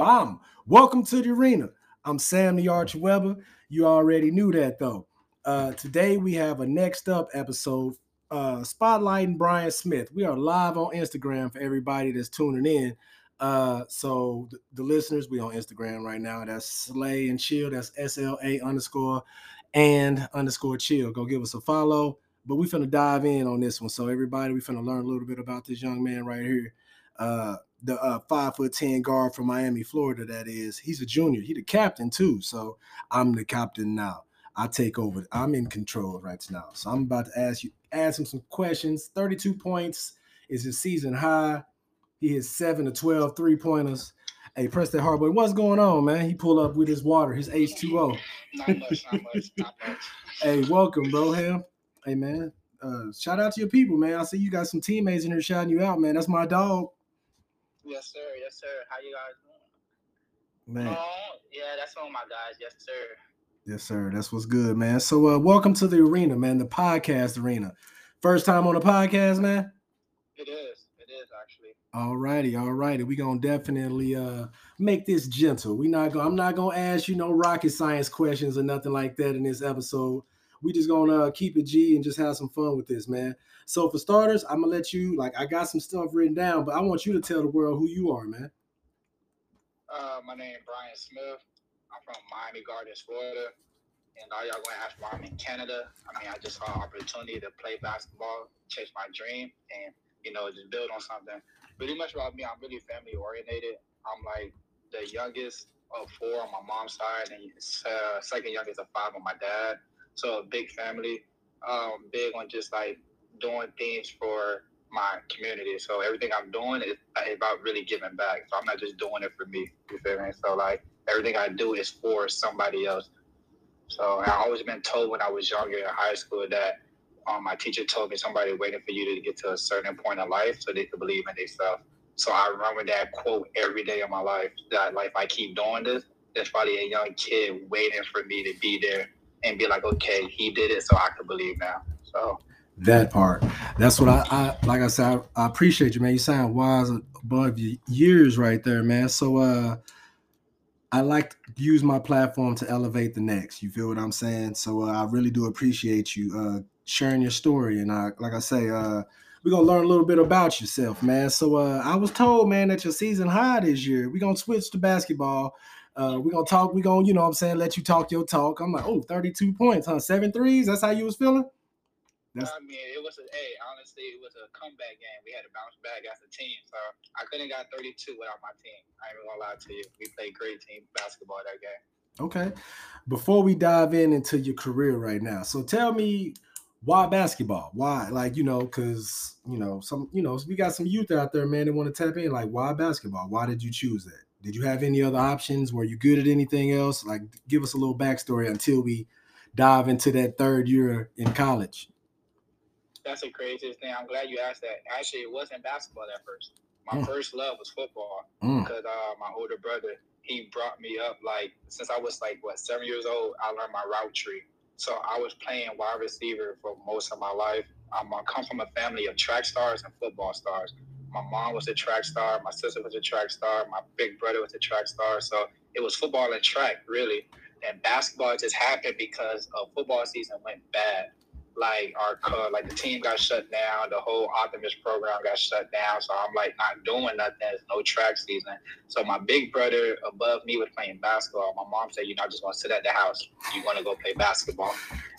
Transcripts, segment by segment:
Bomb. Welcome to the arena. I'm Sam the Arch Weber. You already knew that though. Uh, today we have a next up episode uh, spotlighting Brian Smith. We are live on Instagram for everybody that's tuning in. Uh, so the, the listeners, we on Instagram right now. That's Slay and Chill. That's S L A underscore and underscore chill. Go give us a follow. But we're finna dive in on this one. So everybody, we're finna learn a little bit about this young man right here. Uh, the uh, five foot ten guard from Miami, Florida. That is, he's a junior. He the captain too. So I'm the captain now. I take over. I'm in control right now. So I'm about to ask you, ask him some questions. 32 points is his season high. He hit seven to 12 three pointers. Hey, Preston Hardboy, what's going on, man? He pulled up with his water, his H2O. Not much, not much, not much. hey, welcome, bro. Him. Hey, man. Uh, shout out to your people, man. I see you got some teammates in here shouting you out, man. That's my dog. Yes, sir. Yes, sir. How you guys doing? Man. Oh, yeah, that's all my guys. Yes, sir. Yes, sir. That's what's good, man. So, uh, welcome to the arena, man. The podcast arena. First time on the podcast, man. It is. It is actually. All righty, all righty. We're gonna definitely uh make this gentle. We not gonna. I'm not gonna ask you no rocket science questions or nothing like that in this episode. We just gonna uh, keep it G and just have some fun with this, man. So for starters, I'm gonna let you like I got some stuff written down, but I want you to tell the world who you are, man. Uh my name is Brian Smith. I'm from Miami Gardens, Florida. And all y'all gonna ask why I'm in Canada. I mean, I just saw an opportunity to play basketball, chase my dream, and you know, just build on something pretty much about me, I'm really family oriented. I'm like the youngest of four on my mom's side, and uh, second youngest of five on my dad. So a big family. Um, big on just like doing things for my community. So everything I'm doing is about really giving back. So I'm not just doing it for me. You feel me? So like everything I do is for somebody else. So I always been told when I was younger in high school that um, my teacher told me somebody waiting for you to get to a certain point in life so they could believe in themselves. So I remember that quote every day of my life. That like if I keep doing this, there's probably a young kid waiting for me to be there and be like, okay, he did it, so I can believe now. So that part. That's what I, I like. I said, I, I, appreciate you, man. You sound wise above your years, right there, man. So, uh, I like to use my platform to elevate the next. You feel what I'm saying? So, uh, I really do appreciate you uh, sharing your story. And I, like I say, uh, we're gonna learn a little bit about yourself, man. So uh, I was told, man, that your season high this year. We're gonna switch to basketball. Uh, we're gonna talk, we're gonna, you know what I'm saying, let you talk your talk. I'm like, oh, 32 points, huh? Seven threes. That's how you was feeling? That's... I mean, it was a hey, honestly, it was a comeback game. We had to bounce back as a team. So I couldn't got 32 without my team. I ain't even gonna lie to you. We played great team basketball that game. Okay. Before we dive in into your career right now, so tell me why basketball? Why? Like, you know, because, you know, some, you know, we got some youth out there, man, that want to tap in. Like, why basketball? Why did you choose that? Did you have any other options? Were you good at anything else? Like, give us a little backstory until we dive into that third year in college. That's the craziest thing. I'm glad you asked that. Actually, it wasn't basketball at first. My mm. first love was football mm. because uh, my older brother, he brought me up like since I was like what seven years old. I learned my route tree. So I was playing wide receiver for most of my life. Um, I come from a family of track stars and football stars. My mom was a track star. My sister was a track star. My big brother was a track star. So it was football and track, really. And basketball just happened because a football season went bad like our club, like the team got shut down, the whole Optimist program got shut down. So I'm like not doing nothing. There's no track season. So my big brother above me was playing basketball. My mom said, "You're not just gonna sit at the house. You're gonna go play basketball."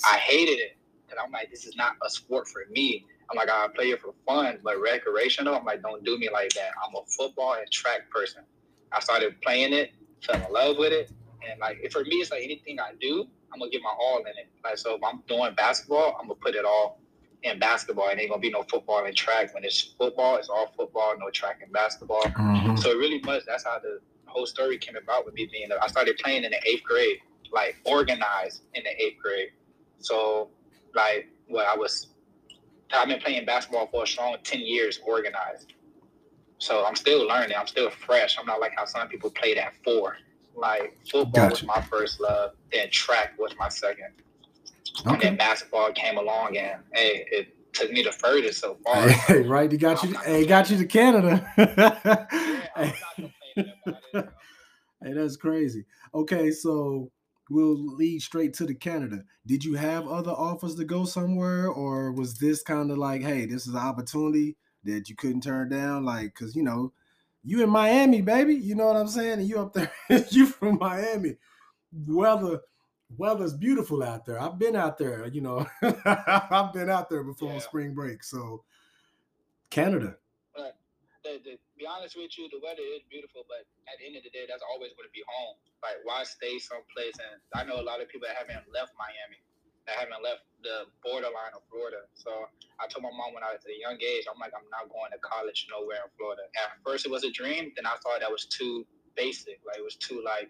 I hated it because I'm like, this is not a sport for me. I'm like, I play it for fun, but recreational. I'm like, don't do me like that. I'm a football and track person. I started playing it, fell in love with it, and like for me, it's like anything I do, I'm gonna give my all in it. Like so, if I'm doing basketball, I'm gonna put it all in basketball. And ain't gonna be no football and track. When it's football, it's all football, no track and basketball. Mm-hmm. So it really much that's how the whole story came about with me being. I started playing in the eighth grade, like organized in the eighth grade. So like, well, I was. I've been playing basketball for a strong ten years, organized. So I'm still learning. I'm still fresh. I'm not like how some people played at four. Like football gotcha. was my first love, then track was my second. Okay. And then basketball came along, and hey, it took me the furthest so far. Hey, right, he got you. Hey, got you to Canada. yeah, Hey, that's crazy. Okay, so we'll lead straight to the Canada. Did you have other offers to go somewhere, or was this kind of like, hey, this is an opportunity that you couldn't turn down? Like, cause you know, you in Miami, baby. You know what I'm saying? And you up there, you from Miami. Weather, weather's beautiful out there. I've been out there, you know. I've been out there before yeah. spring break. So Canada. The, the, be honest with you, the weather is beautiful, but at the end of the day, that's always going to be home. Like, why stay someplace? And I know a lot of people that haven't left Miami, that haven't left the borderline of Florida. So I told my mom when I was at a young age, I'm like, I'm not going to college nowhere in Florida. At first, it was a dream. Then I thought that was too basic. Like, it was too, like,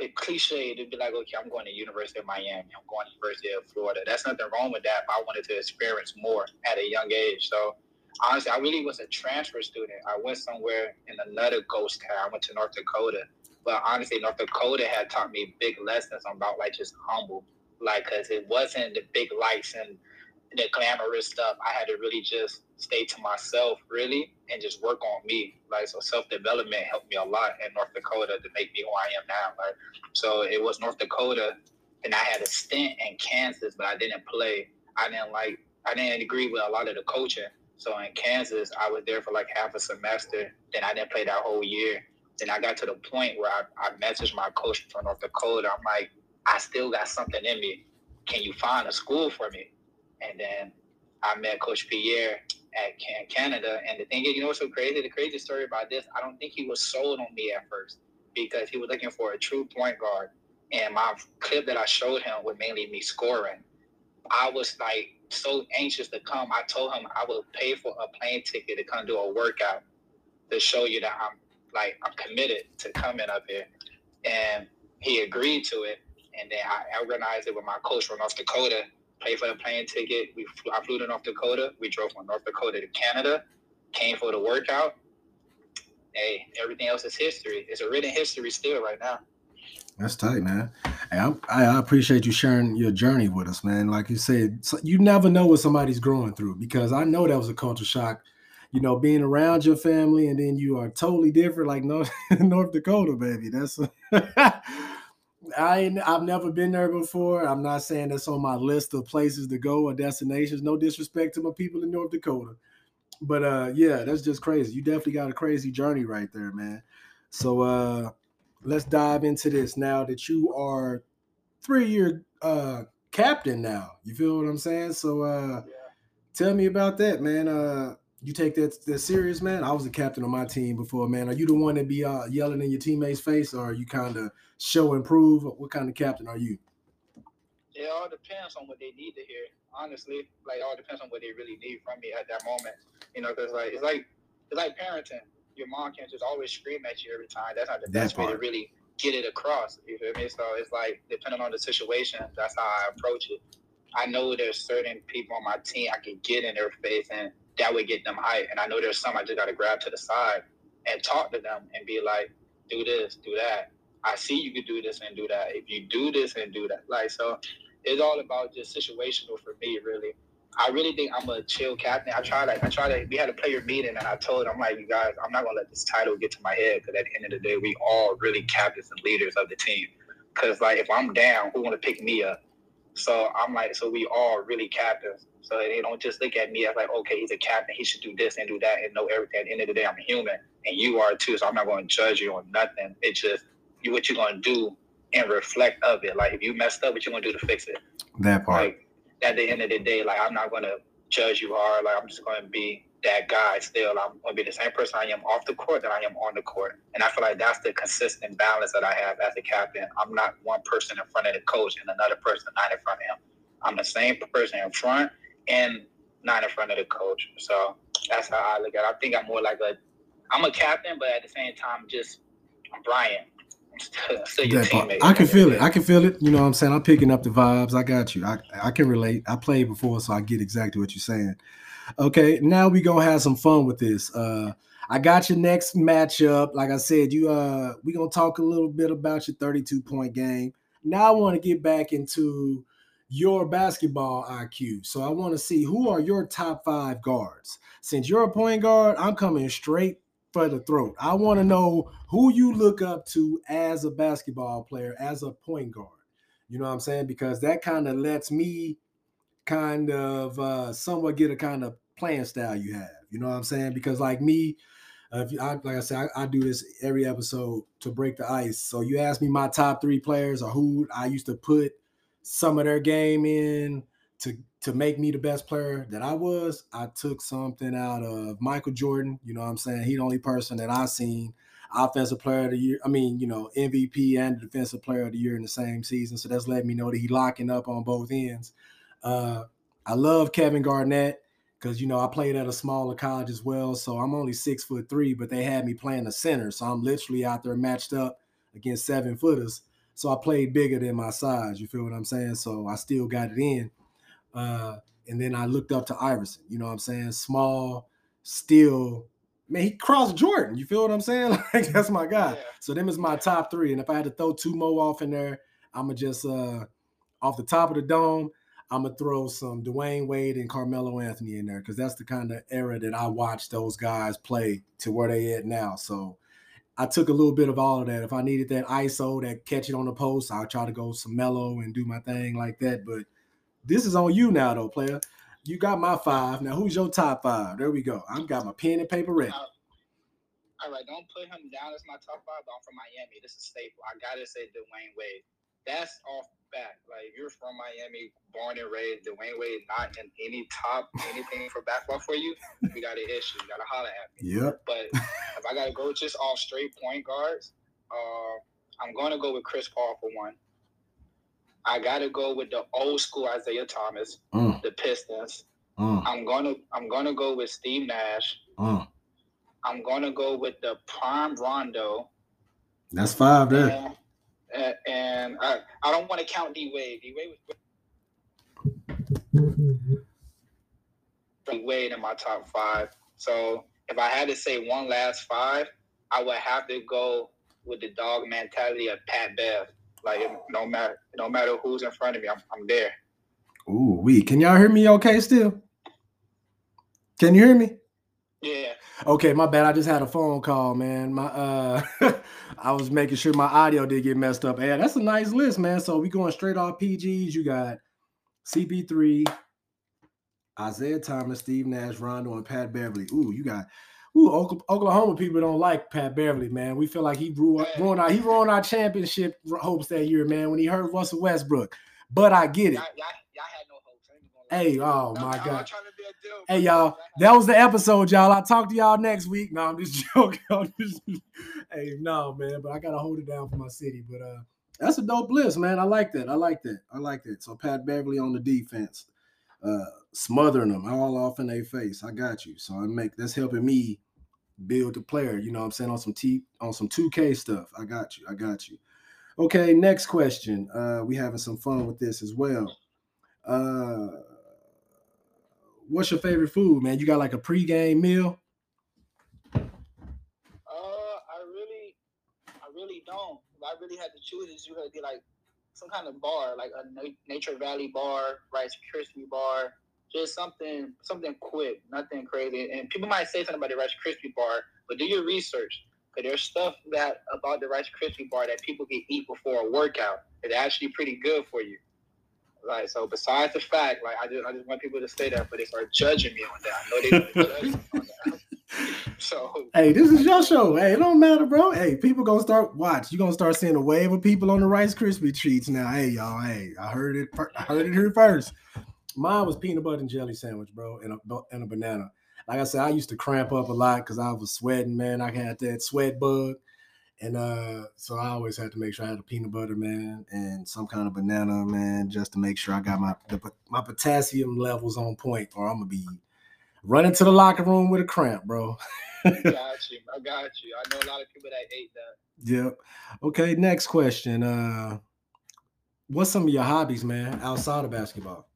like cliche to be like, okay, I'm going to University of Miami. I'm going to University of Florida. That's nothing wrong with that. But I wanted to experience more at a young age. So honestly, I really was a transfer student. I went somewhere in another ghost town. I went to North Dakota. But honestly, North Dakota had taught me big lessons about like just humble, like because it wasn't the big lights and the glamorous stuff. I had to really just stay to myself, really, and just work on me. Like so, self development helped me a lot in North Dakota to make me who I am now. Like so, it was North Dakota, and I had a stint in Kansas, but I didn't play. I didn't like. I didn't agree with a lot of the coaching. So in Kansas, I was there for like half a semester. Then I didn't play that whole year. Then I got to the point where I, I messaged my coach from North Dakota. I'm like, I still got something in me. Can you find a school for me? And then I met Coach Pierre at Can- Canada. And the thing is, you know what's so crazy? The crazy story about this, I don't think he was sold on me at first because he was looking for a true point guard. And my clip that I showed him was mainly me scoring. I was like, so anxious to come. I told him I would pay for a plane ticket to come do a workout to show you that I'm like I'm committed to coming up here. And he agreed to it. And then I organized it with my coach from North Dakota. Paid for the plane ticket. We flew, I flew to North Dakota. We drove from North Dakota to Canada. Came for the workout. Hey, everything else is history. It's a written history still right now. That's tight, man. I, I appreciate you sharing your journey with us, man. Like you said, you never know what somebody's growing through because I know that was a culture shock. You know, being around your family and then you are totally different, like North, North Dakota, baby. That's I I've never been there before. I'm not saying that's on my list of places to go or destinations. No disrespect to my people in North Dakota, but uh, yeah, that's just crazy. You definitely got a crazy journey right there, man. So uh, let's dive into this now that you are three year uh captain now. You feel what I'm saying? So uh yeah. tell me about that, man. Uh you take that that serious, man. I was the captain on my team before, man. Are you the one that be uh, yelling in your teammates' face, or are you kind of show and prove? What kind of captain are you? It all depends on what they need to hear. Honestly, like all depends on what they really need from me at that moment. You know, because like it's like it's like parenting your mom can't just always scream at you every time. That's not the best way to really get it across. You feel me? So it's like depending on the situation, that's how I approach it. I know there's certain people on my team I can get in their face and that would get them hype. And I know there's some I just gotta grab to the side and talk to them and be like, do this, do that. I see you can do this and do that. If you do this and do that. Like so it's all about just situational for me really. I really think I'm a chill captain. I try to, I try to, we had a player meeting and I told him, I'm like, you guys, I'm not going to let this title get to my head because at the end of the day, we all really captains and leaders of the team. Because, like, if I'm down, who want to pick me up? So I'm like, so we all really captains. So they don't just look at me as like, okay, he's a captain. He should do this and do that and know everything. At the end of the day, I'm a human and you are too. So I'm not going to judge you on nothing. It's just you, what you're going to do and reflect of it. Like if you messed up, what you going to do to fix it? That part. Like, at the end of the day, like I'm not gonna judge you hard. Like I'm just gonna be that guy still. I'm gonna be the same person I am off the court that I am on the court. And I feel like that's the consistent balance that I have as a captain. I'm not one person in front of the coach and another person not in front of him. I'm the same person in front and not in front of the coach. So that's how I look at it. I think I'm more like a I'm a captain, but at the same time just I'm Brian. I can feel it. I can feel it. You know what I'm saying? I'm picking up the vibes. I got you. I, I can relate. I played before, so I get exactly what you're saying. Okay, now we gonna have some fun with this. Uh I got your next matchup. Like I said, you uh we gonna talk a little bit about your 32 point game. Now I want to get back into your basketball IQ. So I want to see who are your top five guards. Since you're a point guard, I'm coming straight for the throat. I want to know who you look up to as a basketball player, as a point guard. You know what I'm saying? Because that kind of lets me kind of uh, somewhat get a kind of playing style you have. You know what I'm saying? Because like me, uh, if you, I, like I said, I, I, do this every episode to break the ice. So you ask me my top three players or who I used to put some of their game in to to make me the best player that I was. I took something out of Michael Jordan. You know what I'm saying? He the only person that I've seen offensive player of the year. I mean, you know, MVP and defensive player of the year in the same season. So that's letting me know that he locking up on both ends. Uh, I love Kevin Garnett because you know I played at a smaller college as well, so I'm only six foot three, but they had me playing the center, so I'm literally out there matched up against seven footers. So I played bigger than my size. You feel what I'm saying? So I still got it in. Uh, and then I looked up to Iverson. You know what I'm saying? Small, still. Man, he crossed Jordan. You feel what I'm saying? Like that's my guy. Yeah. So them is my top three. And if I had to throw two more off in there, I'ma just uh off the top of the dome. I'm gonna throw some Dwyane Wade and Carmelo Anthony in there because that's the kind of era that I watched those guys play to where they at now. So I took a little bit of all of that. If I needed that ISO, that catch it on the post, I'll try to go some Melo and do my thing like that. But this is on you now, though, player. You got my five. Now, who's your top five? There we go. I've got my pen and paper ready. All right, don't put him down as my top five, but I'm from Miami. This is staple. I gotta say Dwyane Wade. That's off back. Like if you're from Miami, born and raised. Dwyane Wade not in any top anything for basketball for you. We got an issue. You gotta holler at me. Yep. But if I gotta go just off straight point guards, uh, I'm gonna go with Chris Paul for one. I gotta go with the old school Isiah Thomas, mm. the Pistons. Mm. I'm gonna I'm gonna go with Steve Nash. Mm. I'm gonna go with the prime Rondo. That's five there and, and I, I don't want to count D Wade. D Wade was Wade in my top five. So if I had to say one last five, I would have to go with the dog mentality of Pat Bev. Like no matter no matter who's in front of me, I'm, I'm there. Ooh, we can y'all hear me okay still? Can you hear me? Yeah. Okay, my bad. I just had a phone call, man. My uh I was making sure my audio did get messed up. Yeah, that's a nice list, man. So we going straight off PGs. You got CP3, Isiah Thomas, Steve Nash, Rondo, and Pat Beverley. Ooh, you got ooh, Oklahoma people don't like Pat Beverley, man. We feel like he ruined, ruined our he ruined our championship hopes that year, man, when he hurt Russell Westbrook. But I get it. Y'all, y'all, y'all had no Hey, oh my God. Hey, y'all. That was the episode, y'all. I'll talk to y'all next week. No, I'm just joking. I'm just, hey, no, man. But I gotta hold it down for my city. But uh that's a dope list, man. I like that. I like that. I like that. So Pat Beverley on the defense, uh, smothering them all off in their face. I got you. So I make that's helping me build the player. You know I'm saying on some T on some 2K stuff. I got you. I got you. Okay, next question. Uh, we having some fun with this as well. Uh what's your favorite food, man? You got like a pregame meal? Uh, I really, I really don't. If I really had to choose, be like some kind of bar, like a Nature Valley bar, Rice Krispie bar, just something, something quick, nothing crazy. And people might say something about the Rice Krispie bar, but do your research. Cause there's stuff that about the Rice Krispie bar that people can eat before a workout. It's actually pretty good for you. Like so, besides the fact, like I just I just want people to say that, but they start judging me on that. I know they judge me on that. Hey, this is your show. Hey, it don't matter, bro. Hey, people gonna start watch. You gonna start seeing a wave of people on the Rice Krispie treats now. Hey, y'all. Hey, I heard it. I heard it here first. Mine was peanut butter and jelly sandwich, bro, and a and a banana. Like I said, I used to cramp up a lot because I was sweating, man. I had that sweat bug. And uh, so I always had to make sure I had a peanut butter, man, and some kind of banana, man, just to make sure I got my the, my potassium levels on point, or I'm gonna be running into the locker room with a cramp, bro. got you. I got you. I know a lot of people that ate that. Yep. Okay. Next question. Uh, what's some of your hobbies, man, outside of basketball?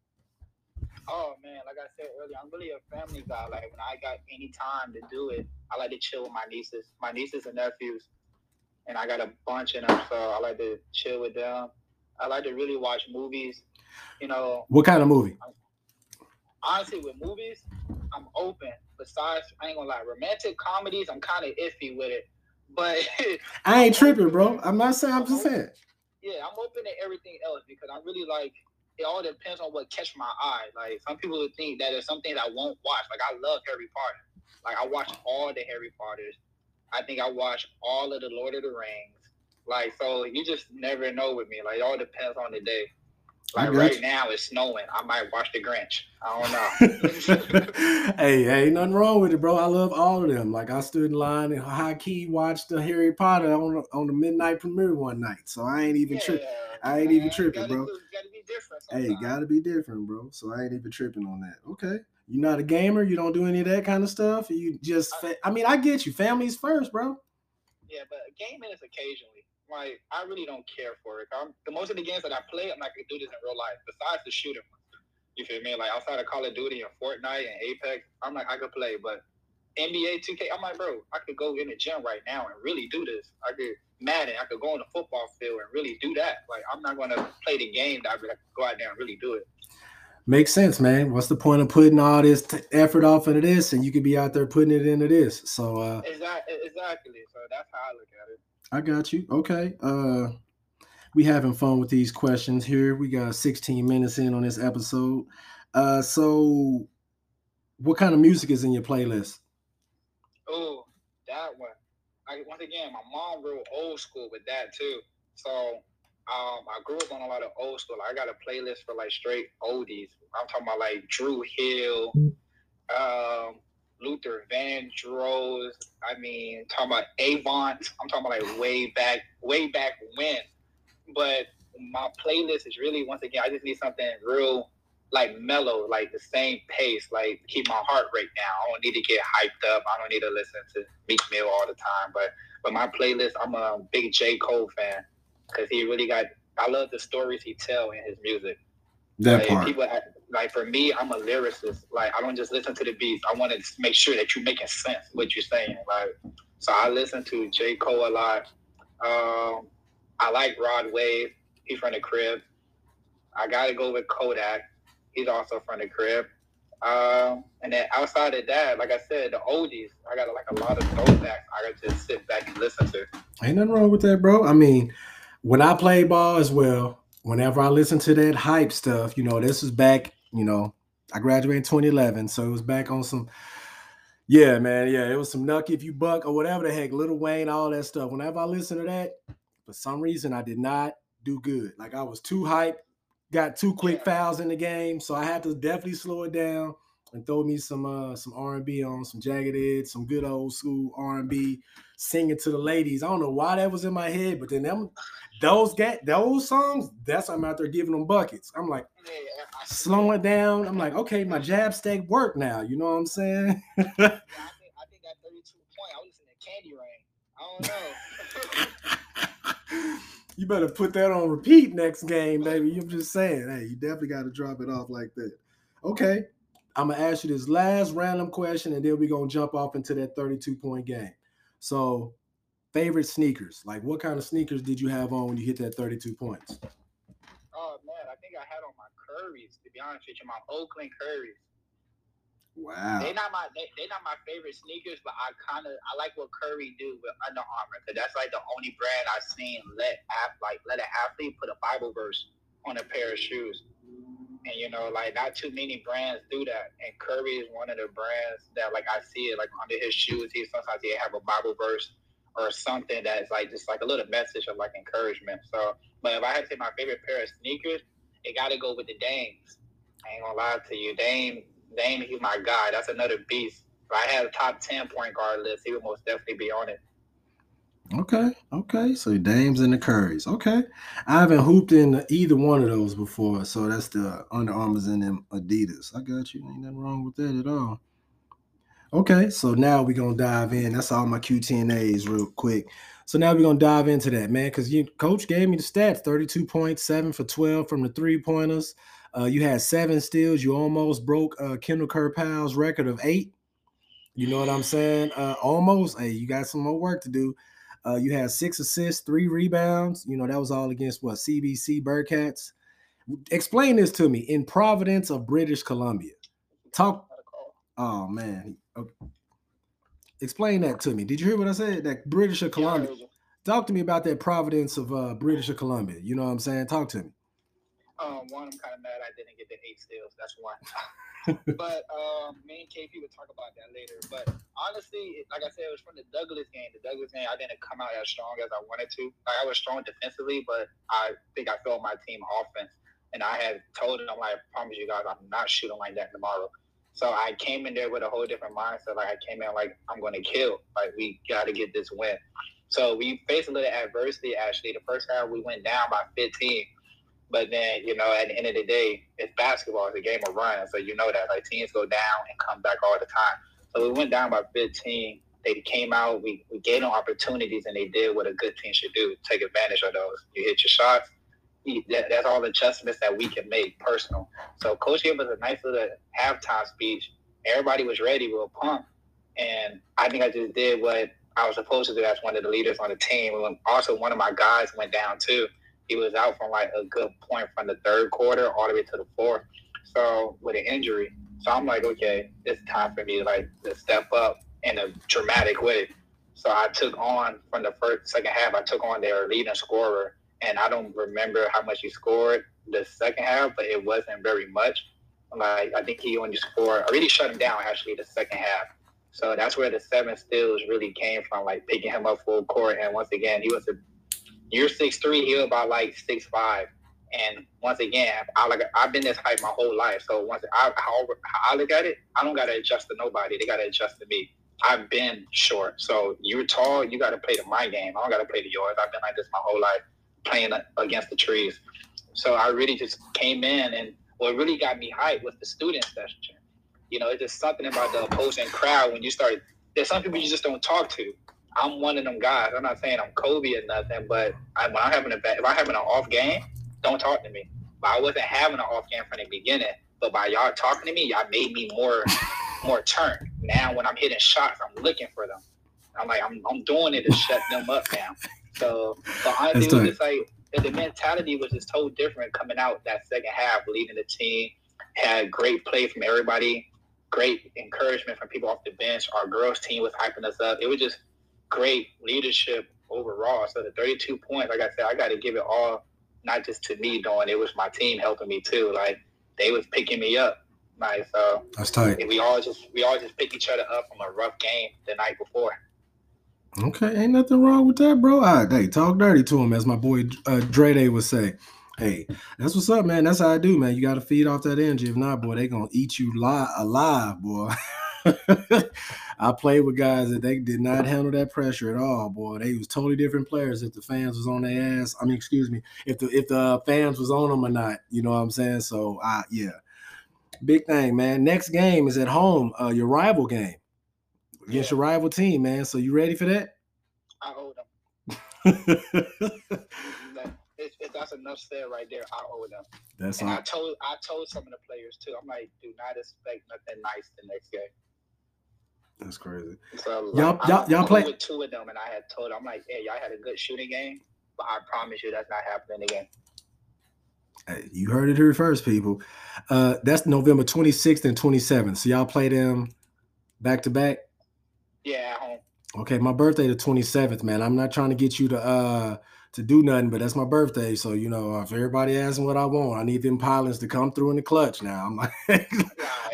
Oh man, like I said earlier, I'm really a family guy. Like when I got any time to do it, I like to chill with my nieces, my nieces and nephews and I got a bunch of them, so I like to chill with them. I like to really watch movies. You know, what kind of movie? Honestly, with movies, I'm open. besides, I ain't gonna lie, romantic comedies, I'm kind of iffy with it. But I ain't tripping, bro. I'm not saying. I'm just saying. Yeah, I'm open to everything else because I really like. It all depends on what catch my eye. Like some people would think that there's something that I won't watch. Like I love Harry Potter. Like I watch all the Harry Potters. I think I watch all of the Lord of the Rings. Like so, you just never know with me. Like it all depends on the day. Like right you. now, it's snowing. I might watch The Grinch. I don't know. hey, ain't nothing wrong with it, bro. I love all of them. Like I stood in line and high key watched the Harry Potter on on the midnight premiere one night. So I ain't even yeah, tripping. I ain't even tripping, gotta, bro. Gotta be different. Hey, gotta be different, bro. So I ain't even tripping on that. Okay. You're not a gamer. You don't do any of that kind of stuff. You just, I, I mean, I get you. Family's first, bro. Yeah, but gaming is occasionally like I really don't care for it. I'm, the most of the games that I play, I'm not gonna do this in real life. Besides the shooting ones, you feel me? Like outside of Call of Duty and Fortnite and Apex, I'm like I could play, but NBA 2K, I'm like, bro, I could go in the gym right now and really do this. I could Madden, I could go on the football field and really do that. Like I'm not gonna play the game that I could go out there and really do it. Makes sense, man. What's the point of putting all this t- effort off into this, and you could be out there putting it into this? So, uh, exactly, exactly. So that's how I look at it. I got you. Okay. Uh we having fun with these questions here. We got 16 minutes in on this episode. Uh so what kind of music is in your playlist? Oh, that one. I, once again, my mom real old school with that too. So um, I grew up on a lot of old school. I got a playlist for like straight oldies. I'm talking about like Dru Hill, um, Luther Vandross. I mean, talking about Avant. I'm talking about like way back, way back when. But my playlist is really once again, I just need something real like mellow, like the same pace, like keep my heart rate down. I don't need to get hyped up. I don't need to listen to Meek Mill all the time. But but my playlist, I'm a big J. Cole fan because he really got. I love the stories he tell in his music. That like, part. People like for me, I'm a lyricist. Like I don't just listen to the beats. I want to make sure that you're making sense what you're saying. Like so, I listen to J Cole a lot. Um, I like Rod Wave. He's from the crib. I gotta go with Kodak. He's also from the crib. Um, and then outside of that, like I said, the oldies, I got like a lot of throwbacks. I got to just sit back and listen to. Ain't nothing wrong with that, bro. I mean, when I play ball as well, whenever I listen to that hype stuff, you know, this is back, you know, I graduated in 2011, so it was back on some. Yeah, man. Yeah, it was some Knuck If You Buck or whatever the heck, Lil Wayne, all that stuff. Whenever I listen to that, for some reason, I did not do good. Like I was too hype, got two quick fouls in the game, so I had to definitely slow it down and throw me some uh some R&B on, some Jagged Edge, some good old school R&B, singing to the ladies. I don't know why that was in my head, but then them those get those songs, that's I'm out there giving them buckets. I'm like slowing it down. I'm like, okay, my jab stake work now. You know what I'm saying? yeah, I, think, I think that 32 point, I was listening to Candy Rain. I don't know. you better put that on repeat next game, baby. I'm just saying, hey, you definitely got to drop it off like that. Okay. I'm gonna ask you this last random question, and then we're gonna jump off into that 32 point game. So favorite sneakers. Like, what kind of sneakers did you have on when you hit that 32 points? Oh man, I think I had on my Currys. To be honest with you, my Oakland Currys. Wow. They not my they, they not my favorite sneakers, but I kind of I like what Curry do with Under Armour because that's like the only brand I've seen let app like let an athlete put a Bible verse on a pair of shoes. And you know, like not too many brands do that. And Curry is one of the brands that like I see it like under his shoes. He sometimes he have a Bible verse or something that's like just like a little message of like encouragement. So, but if I had to say my favorite pair of sneakers, it got to go with the Dames. I ain't gonna lie to you, Dame. Dame, he's my guy. That's another beast. If I had a top ten point guard list, he would most definitely be on it. Okay, okay. So Dames and the Currys. Okay, I haven't hooped in either one of those before, so that's the Under Armours and them Adidas. I got you. Ain't nothing wrong with that at all. Okay, so now we're gonna dive in. That's all my QTNAs real quick. So now we're gonna dive into that, man, because you coach gave me the stats: 32 points, seven for 12 from the three-pointers. Uh, you had seven steals. You almost broke uh, Kendall Kerpow's record of eight. You know what I'm saying? Uh, almost. Hey, you got some more work to do. Uh, you had six assists, three rebounds. You know that was all against what CBC Bearcats. Explain this to me. In Providence of British Columbia, talk. Oh man, Okay. Explain that to me. Did you hear what I said? That British of Columbia. Yeah, Talk to me about that Providence of uh, British of Columbia. You know what I'm saying? Talk to me. Um, one, I'm kind of mad I didn't get the eight steals. That's one. but um, me and KP would talk about that later. But honestly, like I said, it was from the Douglas game. The Douglas game, I didn't come out as strong as I wanted to. Like, I was strong defensively, but I think I felt my team offense. And I had told them, like, I promise you guys, I'm not shooting like that tomorrow. So I came in there with a whole different mindset. Like I came in like I'm going to kill. Like we got to get this win. So we faced a little adversity. Actually, the first half we went down by 15. But then, you know, at the end of the day, it's basketball. It's a game of runs. So you know that like teams go down and come back all the time. So we went down by 15. They came out. We, we gave them opportunities, and they did what a good team should do: take advantage of those. You hit your shots. that, that's all the adjustments that we can make personal. So Coach gave us a nice little halftime speech. Everybody was ready. We were pumped, and I think I just did what I was supposed to do as one of the leaders on the team. Also, one of my guys went down too he was out from like a good point from the third quarter all the way to the fourth. So with an injury. So I'm like, okay, it's time for me to like to step up in a dramatic way. So I took on from the first second half, I took on their leading scorer. And I don't remember how much he scored the second half, but it wasn't very much. Like I think he only scored I really shut him down actually the second half. So that's where the seven steals really came from, like picking him up full court. And once again, he was a you're six three, he was about like six five. And once again, I like I've been this height my whole life. So once I how, how I look at it, I don't gotta adjust to nobody. They gotta adjust to me. I've been short. So you're tall, you gotta play to my game. I don't gotta play to yours. I've been like this my whole life, playing against the trees. So I really just came in and what really got me hyped was the student session. You know, it's just something about the opposing crowd when you start there's some people you just don't talk to. I'm one of them guys. I'm not saying I'm Kobe or nothing, but I, when I'm having a bad, if I'm having an off game, don't talk to me. But I wasn't having an off game from the beginning. But by y'all talking to me, y'all made me more more turn. Now when I'm hitting shots, I'm looking for them. I'm like I'm, I'm doing it to shut them up now. So, but honestly, it was just like the mentality was just totally different coming out that second half, leading the team. Had great play from everybody, great encouragement from people off the bench. Our girls team was hyping us up. It was just great leadership overall. So the 32 points, like I said, I got to give it all, not just to me doing it was my team helping me too. Like they was picking me up. Like so, that's tight. we all just we all just pick each other up from a rough game the night before. Okay, ain't nothing wrong with that, bro. All right, hey, talk dirty to him, as my boy uh, Dre Day would say. Hey, that's what's up, man. That's how I do, man. You got to feed off that energy. If not, boy, they gonna eat you li- alive, boy. I played with guys that they did not handle that pressure at all, boy. They was totally different players if the fans was on their ass. I mean, excuse me, if the if the fans was on them or not. You know what I'm saying? So, I yeah, big thing, man. Next game is at home. Uh, your rival game against yeah. your rival team, man. So you ready for that? I owe them. if, that's enough said right there, I owe them. That's and all. I told I told some of the players too. I'm like, do not expect nothing nice the next game. That's crazy. So y'all, like, y'all, y'all play with two of them, and I had told I'm like, hey, y'all had a good shooting game, but I promise you that's not happening again. Hey, you heard it here first, people. Uh, that's November 26th and 27th. So y'all play them back to back. Yeah, home. Okay, my birthday the 27th, man. I'm not trying to get you to uh to do nothing, but that's my birthday. So, you know, if everybody asks what I want, I need them pilots to come through in the clutch now. I'm like,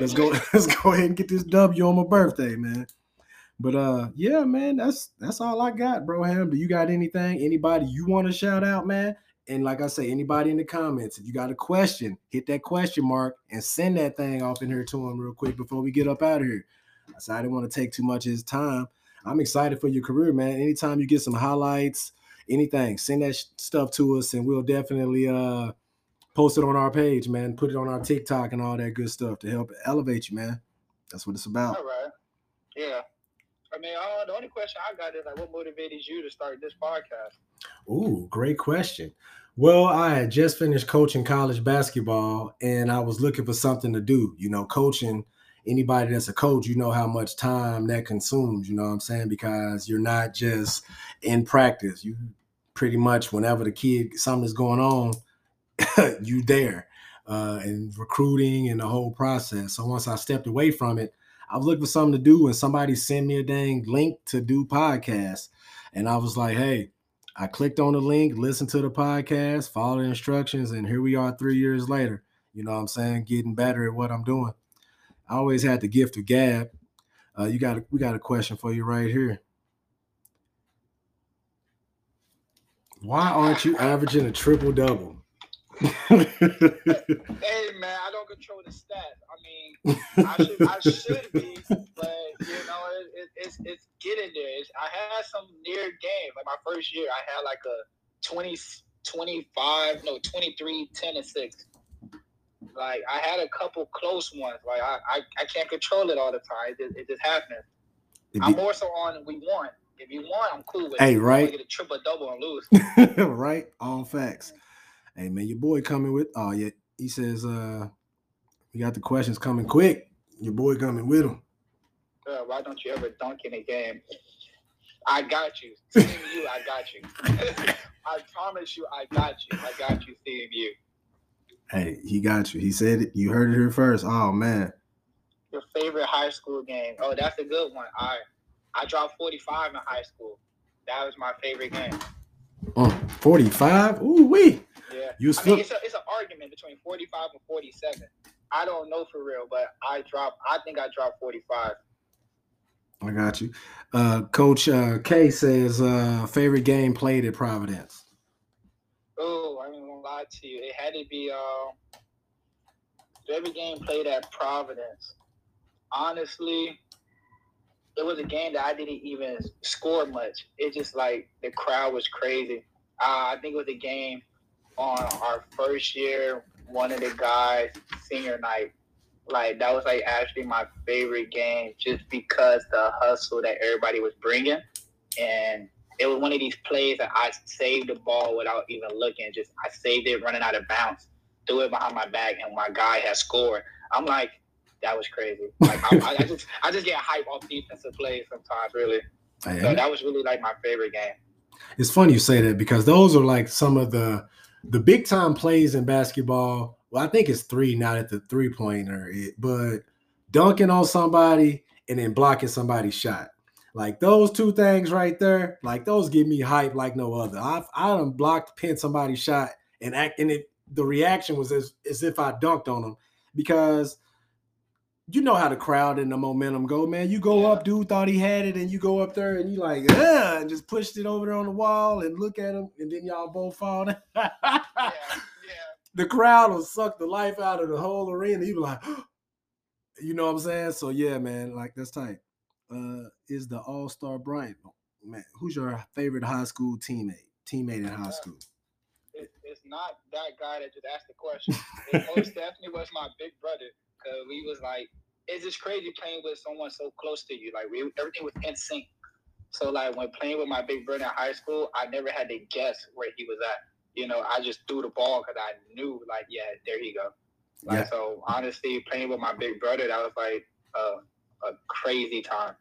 let's go, let's go ahead and get this W on my birthday, man. But uh, yeah, man, that's that's all I got, bro. Ham, do you got anything? Anybody you want to shout out, man? And like I say, anybody in the comments, if you got a question, hit that question mark and send that thing off in here to him real quick before we get up out of here. So I didn't want to take too much of his time. I'm excited for your career, man. Anytime you get some highlights, anything, send that stuff to us, and we'll definitely uh post it on our page, man. Put it on our TikTok and all that good stuff to help elevate you, man. That's what it's about. All right. Yeah. I mean, uh, the only question I got is like, what motivated you to start this podcast? Ooh, great question. Well, I had just finished coaching college basketball, and I was looking for something to do. You know, coaching anybody that's a coach, you know how much time that consumes, you know what I'm saying? Because you're not just in practice. You pretty much whenever the kid something's going on, you there. Uh, and recruiting and the whole process. So once I stepped away from it, I was looking for something to do, and somebody sent me a dang link to do podcasts, and I was like, hey. I clicked on the link, listened to the podcast, followed the instructions, and here we are three years later. You know what I'm saying? Getting better at what I'm doing. I always had the gift of gab. Uh, you got a, we got a question for you right here. Why aren't you averaging a triple double? Hey man, I don't control the stats. I mean, I should, I should be, but you know, it, it, it's it's getting there. It's, I had some near games. Like my first year, I had like a 20, 25, no, 23, 10, and 6. Like I had a couple close ones. Like I, I, I can't control it all the time. It just, it just happens. I'm more so on we want. If you want, I'm cool with hey, it. Hey, right. Get a triple double and lose. right. All facts. Hey man, your boy coming with oh yeah. He says uh we got the questions coming quick. Your boy coming with him. Uh, why don't you ever dunk in a game? I got you. Seeing you, I got you. I promise you, I got you. I got you seeing you. Hey, he got you. He said it. You heard it here first. Oh man. Your favorite high school game? Oh, that's a good one. I I dropped 45 in high school. That was my favorite game. Oh, 45? Ooh wee. Yeah. You I mean, it's, a, it's an argument between 45 and 47. I don't know for real, but I dropped, I think I dropped 45. I got you. Uh, Coach uh, K says, uh, favorite game played at Providence. Oh, I ain't gonna lie to you. It had to be uh, favorite game played at Providence. Honestly, it was a game that I didn't even score much. It just like the crowd was crazy. Uh, I think it was a game on our first year, one of the guys senior night. Like that was like actually my favorite game, just because the hustle that everybody was bringing, and it was one of these plays that I saved the ball without even looking. Just I saved it running out of bounds, threw it behind my back, and my guy had scored. I'm like, that was crazy. Like I, I, just I just get hype off defensive plays sometimes, really. So that was really like my favorite game. It's funny you say that because those are like some of the the big time plays in basketball. Well, I think it's three, not at the three pointer, but dunking on somebody and then blocking somebody's shot. Like those two things right there, like those give me hype like no other. I've I done blocked, pinned somebody's shot, and act and it the reaction was as, as if I dunked on them because you know how the crowd and the momentum go, man. You go yeah. up, dude thought he had it, and you go up there and you like, ah, and just pushed it over there on the wall and look at him, and then y'all both fall. yeah, yeah. The crowd will suck the life out of the whole arena. You be like, you know what I'm saying? So yeah, man, like that's tight. Uh, is the All Star Bryant man? Who's your favorite high school teammate? Teammate in high school? it's not that guy that just asked the question. It most definitely was my big brother because we was like it's just crazy playing with someone so close to you. Like we, everything was in sync. So like when playing with my big brother in high school, I never had to guess where he was at. You know, I just threw the ball because I knew like, yeah, there he go. Like yeah. so, honestly, playing with my big brother, that was like a, a crazy time.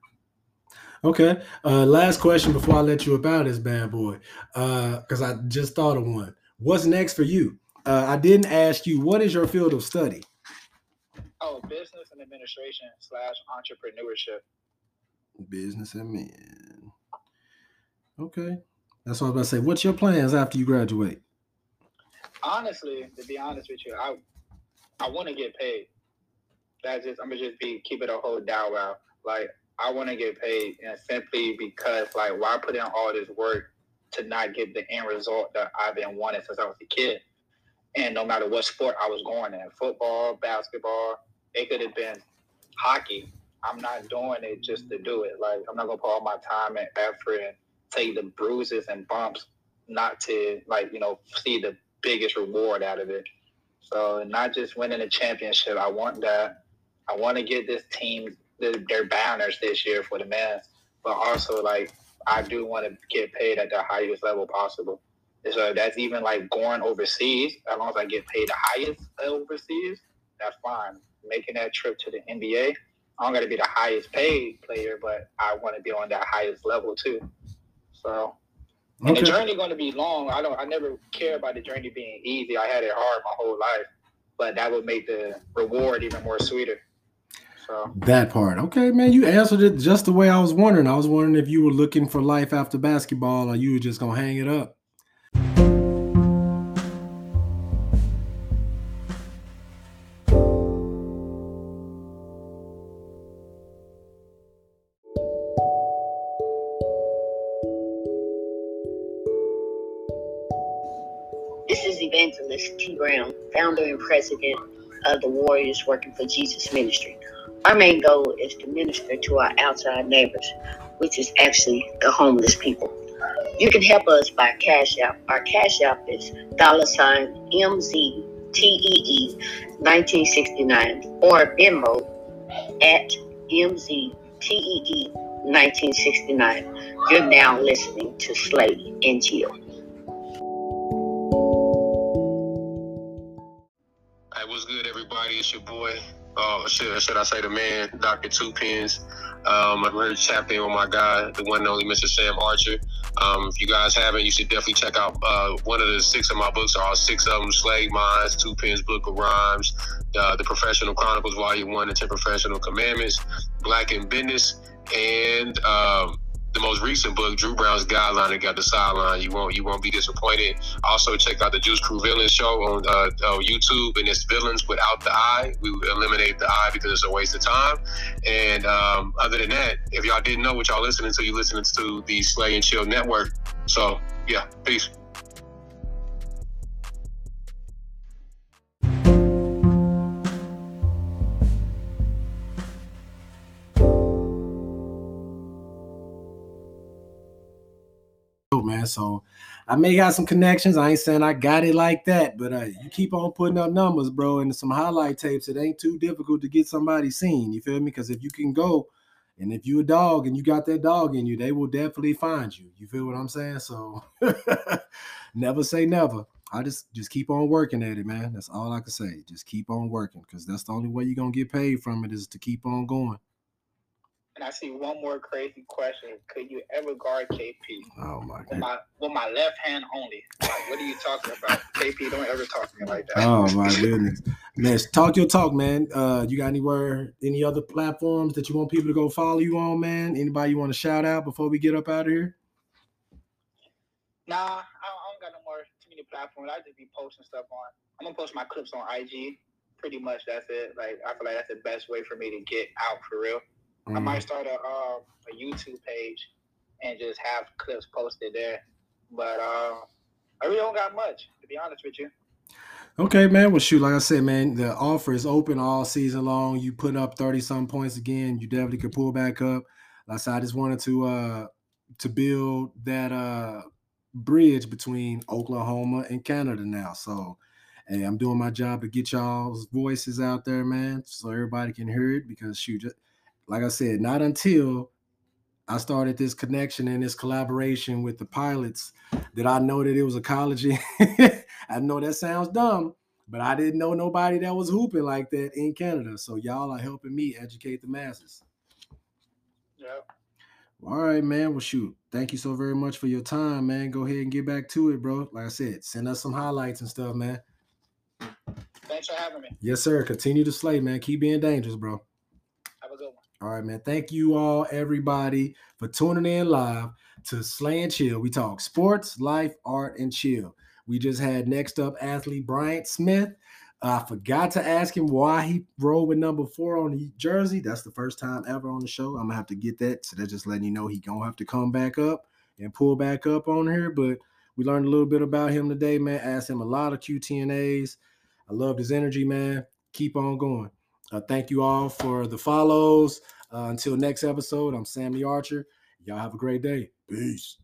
Okay. Uh, last question before I let you about this bad boy, because uh, I just thought of one. What's next for you? Uh, I didn't ask you what is your field of study. Oh, business and administration slash entrepreneurship. Business and men. Okay. That's what I was about to say. What's your plans after you graduate? Honestly, to be honest with you, I I want to get paid. That's just I'm gonna just be keep it a whole down wow. Like I want to get paid, and simply because like why put in all this work to not get the end result that I've been wanting since I was a kid. And no matter what sport I was going in, football, basketball, it could have been hockey. I'm not doing it just to do it. Like I'm not gonna put all my time and effort and take the bruises and bumps not to like you know see the biggest reward out of it. So not just winning a championship. I want that. I want to get this team their banners this year for the men, but also like I do want to get paid at the highest level possible. So that's even like going overseas. As long as I get paid the highest overseas, that's fine making that trip to the NBA. I'm gonna be the highest paid player, but I want to be on that highest level too. So, and okay. the journey going to be long. I don't. I never care about the journey being easy. I had it hard my whole life, but that would make the reward even more sweeter. So that part, okay, man. You answered it just the way I was wondering. I was wondering if you were looking for life after basketball, or you were just gonna hang it up. President of uh, the Warriors Working for Jesus Ministry. Our main goal is to minister to our outside neighbors, which is actually the homeless people. You can help us by Cash App. Our Cash App is dollar sign MZTEE 1969 or Venmo at MZTEE 1969. You're now listening to Slay and Chill. It's your boy, uh, should, should I say the man, Dr. Two Pins. Um, I'm here tapped in with my guy, the one and only Mr. Sam Archer. Um, if you guys haven't, you should definitely check out uh, one of the six of my books. All six of them: Slave Minds, Two Pins Book of Rhymes, uh, The Professional Chronicles, Volume One, and Ten Professional Commandments, Black in Business, and um, the most recent book, Drew Brown's Guideline that got the sideline. You won't you won't be disappointed. Also check out the Juice Crew Villains show on uh, uh, YouTube, and it's Villains without the I. We eliminate the I because it's a waste of time. And um, other than that, if y'all didn't know what y'all listening to, you listening to the Slay and Chill Network. So yeah, peace. So I may got some connections. I ain't saying I got it like that, but uh, you keep on putting up numbers, bro, and some highlight tapes. It ain't too difficult to get somebody seen. You feel me? Because if you can go, and if you a dog and you got that dog in you, they will definitely find you. You feel what I'm saying? So never say never. I just just keep on working at it, man. That's all I can say. Just keep on working because that's the only way you're gonna get paid from it is to keep on going. And I see one more crazy question. Could you ever guard KP? Oh my With my, with my left hand only. Like, what are you talking about? KP, don't ever talk to me like that. Oh my goodness. Man, talk your talk, man. Uh you got anywhere any other platforms that you want people to go follow you on, man? Anybody you want to shout out before we get up out of here? Nah, I don't, I don't got no more too many platforms. I just be posting stuff on. I'm gonna post my clips on IG. Pretty much that's it. Like I feel like that's the best way for me to get out for real. I Mm. might start a uh, a YouTube page and just have clips posted there. But uh, I really don't got much to be honest with you. Okay, man. Well, shoot, like I said, man, the offer is open all season long. You put up 30 some points again, you definitely could pull back up. Like I said, I just wanted to uh to build that uh bridge between Oklahoma and Canada now. So hey, I'm doing my job to get y'all's voices out there, man, so everybody can hear it. Because shoot, just, like I said, not until I started this connection and this collaboration with the pilots that I know that it was a college. I know that sounds dumb, but I didn't know nobody that was hooping like that in Canada. So y'all are helping me educate the masses. Yeah. All right, man. Well, shoot. Thank you so very much for your time, man. Go ahead and get back to it, bro. Like I said, send us some highlights and stuff, man. Thanks for having me. Yes, sir. Continue to slay, man. Keep being dangerous, bro. Have a good one. All right, man. Thank you all, everybody, for tuning in live to Slay and Chill. We talk sports, life, art, and chill. We just had next up athlete Bryant Smith. I forgot to ask him why he rolled with number four on the jersey. That's the first time ever on the show. I'm gonna have to get that. So that's just letting you know he gonna have to come back up and pull back up on here. But we learned a little bit about him today, man. Asked him a lot of QTNAs. I loved his energy, man. Keep on going. Uh, thank you all for the follows. Uh, until next episode, I'm Sammy Archer. Y'all have a great day. Peace.